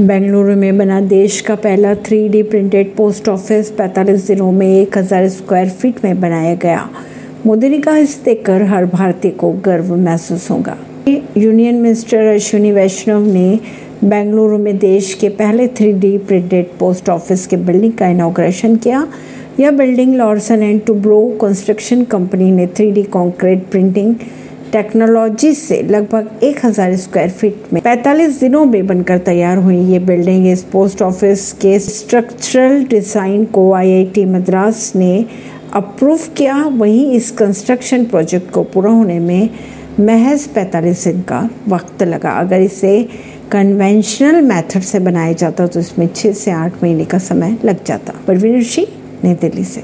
बेंगलुरु में बना देश का पहला three D printed post office 45 दिनों में 1000 स्क्वायर फीट में बनाया गया। मोदी ने कहा, इसे देखकर हर भारतीय को गर्व महसूस होगा। यूनियन मिनिस्टर अश्विनी वैष्णव ने बेंगलुरु में देश के पहले three D printed post office के बिल्डिंग का इनाग्रेशन किया। यह building Larsen and Toubro construction company ने three D concrete printing technology से लगभग 1000 स्क्वायर फीट में 45 दिनों में बनकर तैयार हुई ये बिल्डिंग। इस पोस्ट ऑफ़िस के स्ट्रक्चरल डिज़ाइन को आईआईटी मद्रास ने अप्रूव किया। वहीं इस कंस्ट्रक्शन प्रोजेक्ट को पूरा होने में महज 45 दिन का वक्त लगा। अगर इसे कन्वेंशनल मेथड से बनाया जाता तो इसमें छः से आठ महीने का समय लग जाता। परवीन ऋषि, नई दिल्ली से।